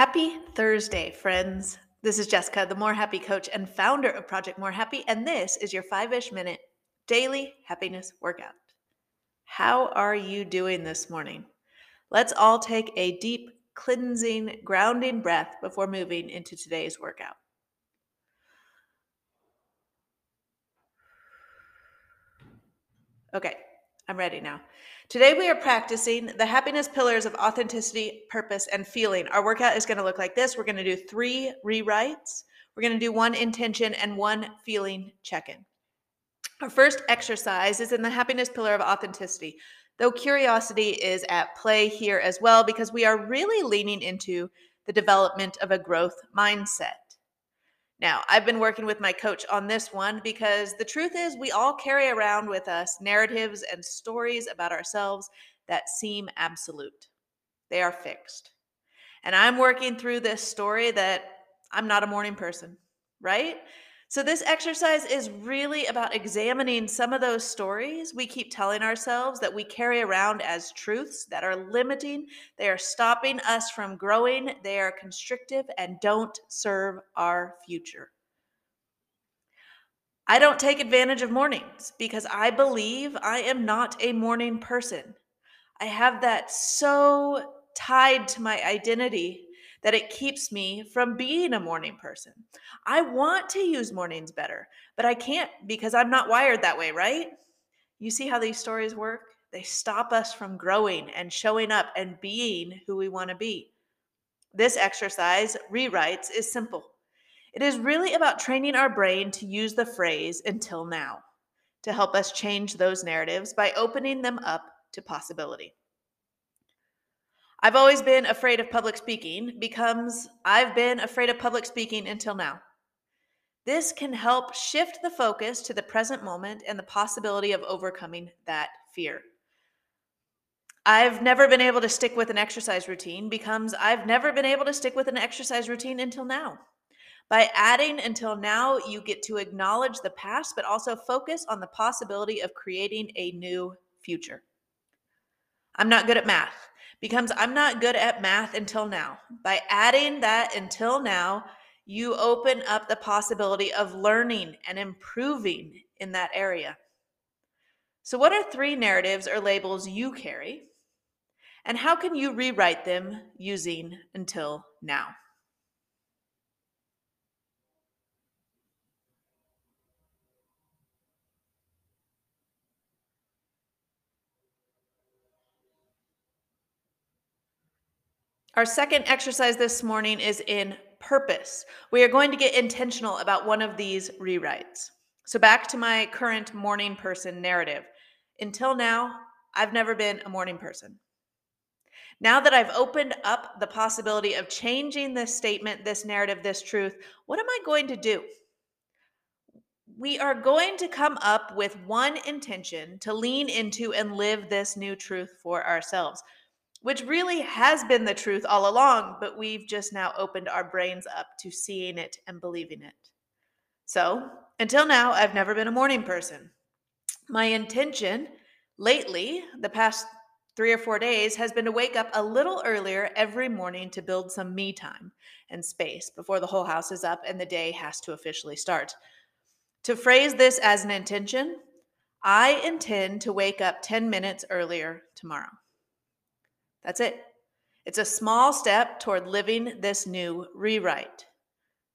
Happy Thursday, friends. This is Jessica, the More Happy Coach and founder of Project More Happy, and this is your five ish minute daily happiness workout. How are you doing this morning? Let's all take a deep, cleansing, grounding breath before moving into today's workout. Okay, I'm ready now. Today we are practicing the happiness pillars of authenticity, purpose, and feeling. Our workout is going to look like this. We're going to do three rewrites. We're going to do one intention and one feeling check-in. Our first exercise is in the happiness pillar of authenticity. Though curiosity is at play here as well because we are really leaning into the development of a growth mindset. Now, I've been working with my coach on this one because the truth is, we all carry around with us narratives and stories about ourselves that seem absolute. They are fixed. And I'm working through this story that I'm not a morning person, right? So, this exercise is really about examining some of those stories we keep telling ourselves that we carry around as truths that are limiting, they are stopping us from growing, they are constrictive, and don't serve our future. I don't take advantage of mornings because I believe I am not a morning person. I have that so tied to my identity that it keeps me from being a morning person. I want to use mornings better, but I can't because I'm not wired that way, right? You see how these stories work? They stop us from growing and showing up and being who we want to be. This exercise, rewrites, is simple. It is really about training our brain to use the phrase until now to help us change those narratives by opening them up to possibility. I've always been afraid of public speaking becomes I've been afraid of public speaking until now. This can help shift the focus to the present moment and the possibility of overcoming that fear. I've never been able to stick with an exercise routine becomes I've never been able to stick with an exercise routine until now. By adding until now, you get to acknowledge the past, but also focus on the possibility of creating a new future. I'm not good at math becomes I'm not good at math until now. By adding that until now, you open up the possibility of learning and improving in that area. So, what are three narratives or labels you carry? And how can you rewrite them using until now? Our second exercise this morning is in purpose. We are going to get intentional about one of these rewrites. So, back to my current morning person narrative. Until now, I've never been a morning person. Now that I've opened up the possibility of changing this statement, this narrative, this truth, what am I going to do? We are going to come up with one intention to lean into and live this new truth for ourselves which really has been the truth all along, but we've just now opened our brains up to seeing it and believing it. So, until now, I've never been a morning person. My intention lately, the past three or four days, has been to wake up a little earlier every morning to build some me time and space before the whole house is up and the day has to officially start. To phrase this as an intention, I intend to wake up 10 minutes earlier tomorrow. That's it. It's a small step toward living this new rewrite.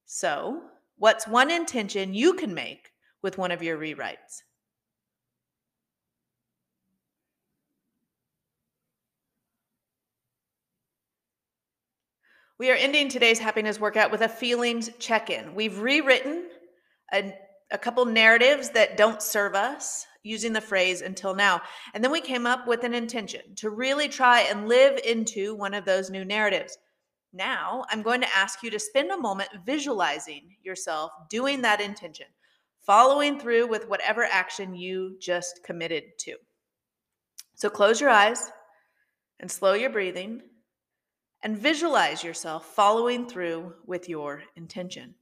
So, what's one intention you can make with one of your rewrites? We are ending today's happiness workout with a feelings check in. We've rewritten a, a couple narratives that don't serve us, using the phrase until now. And then we came up with an intention to really try and live into one of those new narratives. Now, I'm going to ask you to spend a moment visualizing yourself doing that intention, following through with whatever action you just committed to. So close your eyes and slow your breathing and visualize yourself following through with your intention.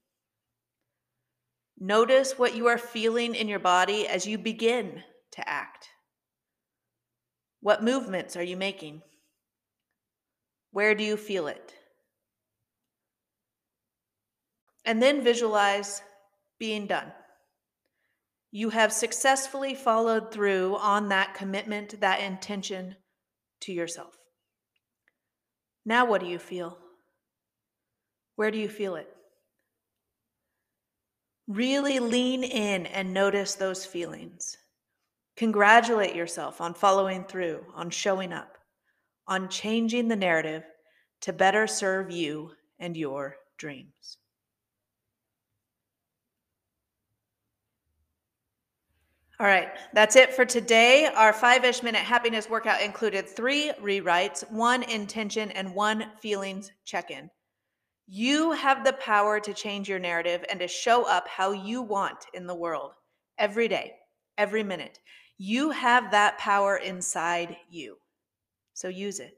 Notice what you are feeling in your body as you begin to act. What movements are you making? Where do you feel it? And then visualize being done. You have successfully followed through on that commitment, that intention to yourself. Now, what do you feel? Where do you feel it? Really lean in and notice those feelings. Congratulate yourself on following through, on showing up, on changing the narrative to better serve you and your dreams. All right, that's it for today. Our five ish minute happiness workout included three rewrites, one intention, and one feelings check in. You have the power to change your narrative and to show up how you want in the world every day, every minute. You have that power inside you. So use it.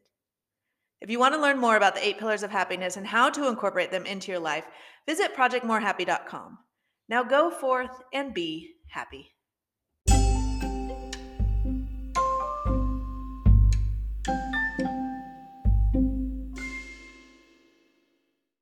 If you want to learn more about the eight pillars of happiness and how to incorporate them into your life, visit projectmorehappy.com. Now go forth and be happy.